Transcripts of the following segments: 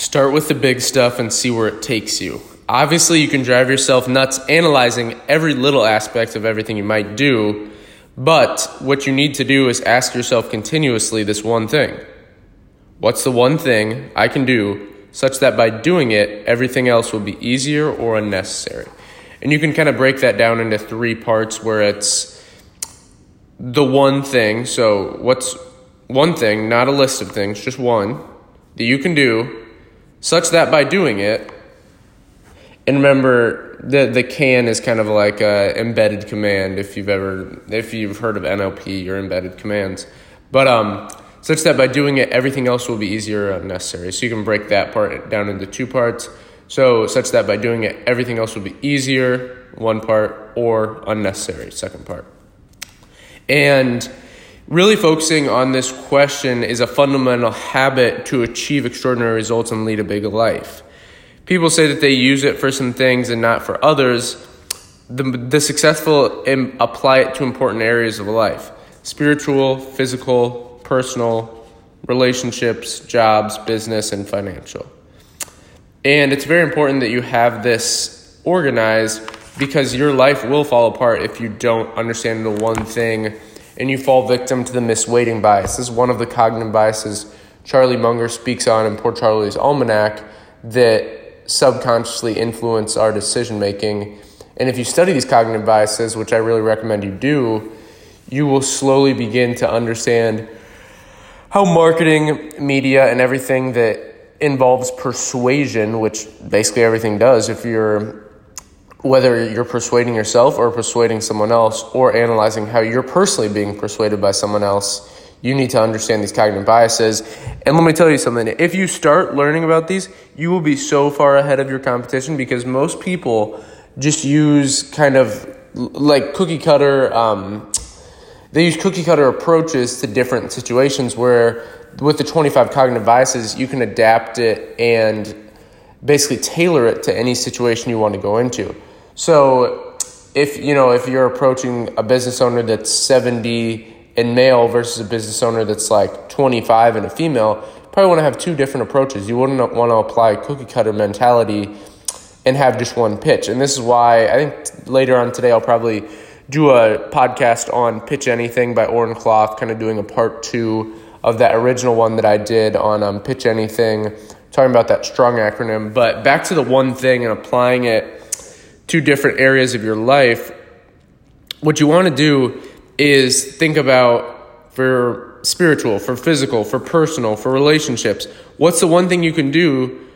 Start with the big stuff and see where it takes you. Obviously, you can drive yourself nuts analyzing every little aspect of everything you might do, but what you need to do is ask yourself continuously this one thing What's the one thing I can do such that by doing it, everything else will be easier or unnecessary? And you can kind of break that down into three parts where it's the one thing. So, what's one thing, not a list of things, just one that you can do such that by doing it, and remember the the can is kind of like a embedded command if you've ever if you've heard of NLP or embedded commands, but um such that by doing it everything else will be easier or unnecessary. So you can break that part down into two parts. So such that by doing it everything else will be easier, one part, or unnecessary, second part. And really focusing on this question is a fundamental habit to achieve extraordinary results and lead a big life. People say that they use it for some things and not for others. The, the successful apply it to important areas of life spiritual, physical, personal, relationships, jobs, business, and financial. And it's very important that you have this organized because your life will fall apart if you don't understand the one thing and you fall victim to the misweighting bias. This is one of the cognitive biases Charlie Munger speaks on in Poor Charlie's Almanack that subconsciously influence our decision making. And if you study these cognitive biases, which I really recommend you do, you will slowly begin to understand how marketing, media, and everything that involves persuasion, which basically everything does, if you're whether you're persuading yourself or persuading someone else or analyzing how you're personally being persuaded by someone else, you need to understand these cognitive biases. And let me tell you something if you start learning about these, you will be so far ahead of your competition because most people just use kind of like cookie cutter, um, they use cookie cutter approaches to different situations where with the 25 cognitive biases, you can adapt it and basically tailor it to any situation you want to go into. So if you know if you're approaching a business owner that's 70 and male versus a business owner that's like 25 and a female, you probably want to have two different approaches. You wouldn't want to apply cookie cutter mentality and have just one pitch. And this is why I think later on today I'll probably do a podcast on Pitch Anything by Oren Klaff, kind of doing a part two of that original one that I did on um, Pitch Anything, talking about that strong acronym. But back to the one thing and applying it two different areas of your life, what you want to do is think about for spiritual, for physical, for personal, for relationships. What's the one thing you can do,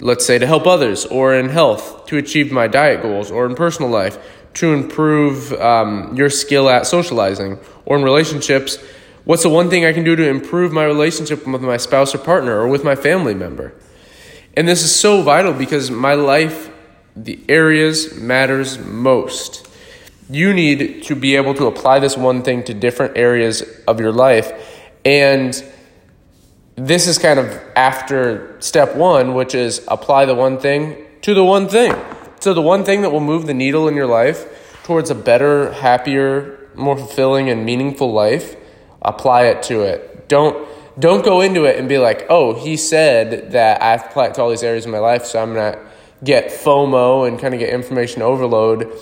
let's say, to help others, or in health, to achieve my diet goals, or in personal life, to improve um, your skill at socializing, or in relationships? What's the one thing I can do to improve my relationship with my spouse or partner, or with my family member? And this is so vital because my life the areas matters most. You need to be able to apply this one thing to different areas of your life. And this is kind of after step one, which is apply the one thing to the one thing. So, the one thing that will move the needle in your life towards a better, happier, more fulfilling, and meaningful life, apply it to it. Don't don't go into it and be like, oh, he said that I apply it to all these areas of my life, so I'm not get FOMO and kind of get information overload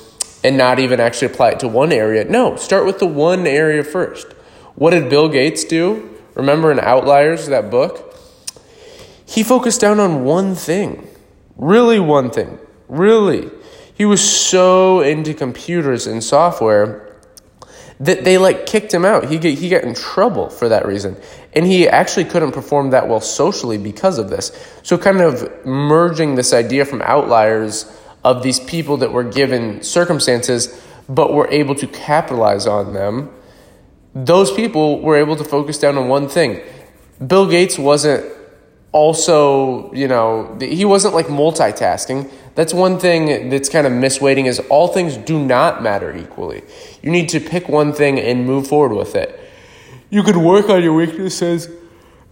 and not even actually apply it to one area. No, start with the one area first. What did Bill Gates do? Remember in Outliers, that book? He focused down on one thing. Really, one thing. Really. He was so into computers and software that they like kicked him out. He get, he got in trouble for that reason. And he actually couldn't perform that well socially because of this. So kind of merging this idea from outliers of these people that were given circumstances but were able to capitalize on them. Those people were able to focus down on one thing. Bill Gates wasn't also, you know, he wasn't like multitasking. That's one thing that's kind of misweighting is all things do not matter equally. You need to pick one thing and move forward with it. You could work on your weaknesses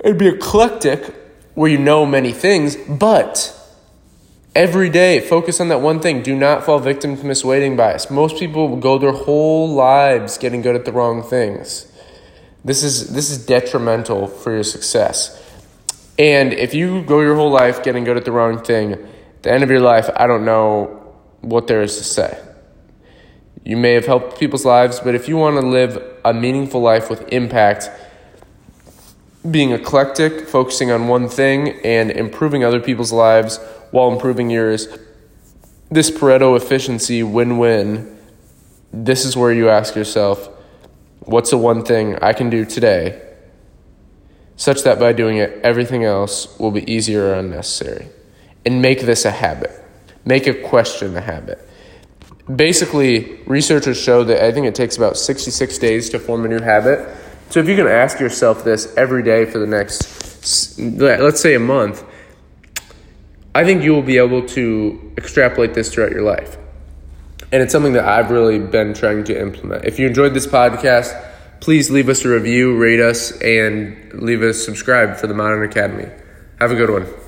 and be eclectic where you know many things, but every day focus on that one thing. Do not fall victim to misweighting bias. Most people go their whole lives getting good at the wrong things. This is this is detrimental for your success. And if you go your whole life getting good at the wrong thing, the end of your life, I don't know what there is to say. You may have helped people's lives, but if you want to live a meaningful life with impact, being eclectic, focusing on one thing, and improving other people's lives while improving yours, this Pareto efficiency win win, this is where you ask yourself, what's the one thing I can do today such that by doing it, everything else will be easier or unnecessary? And make this a habit. Make a question a habit. Basically, researchers show that I think it takes about 66 days to form a new habit. So if you can ask yourself this every day for the next, let's say a month, I think you will be able to extrapolate this throughout your life. And it's something that I've really been trying to implement. If you enjoyed this podcast, please leave us a review, rate us, and leave us subscribe for the Modern Academy. Have a good one.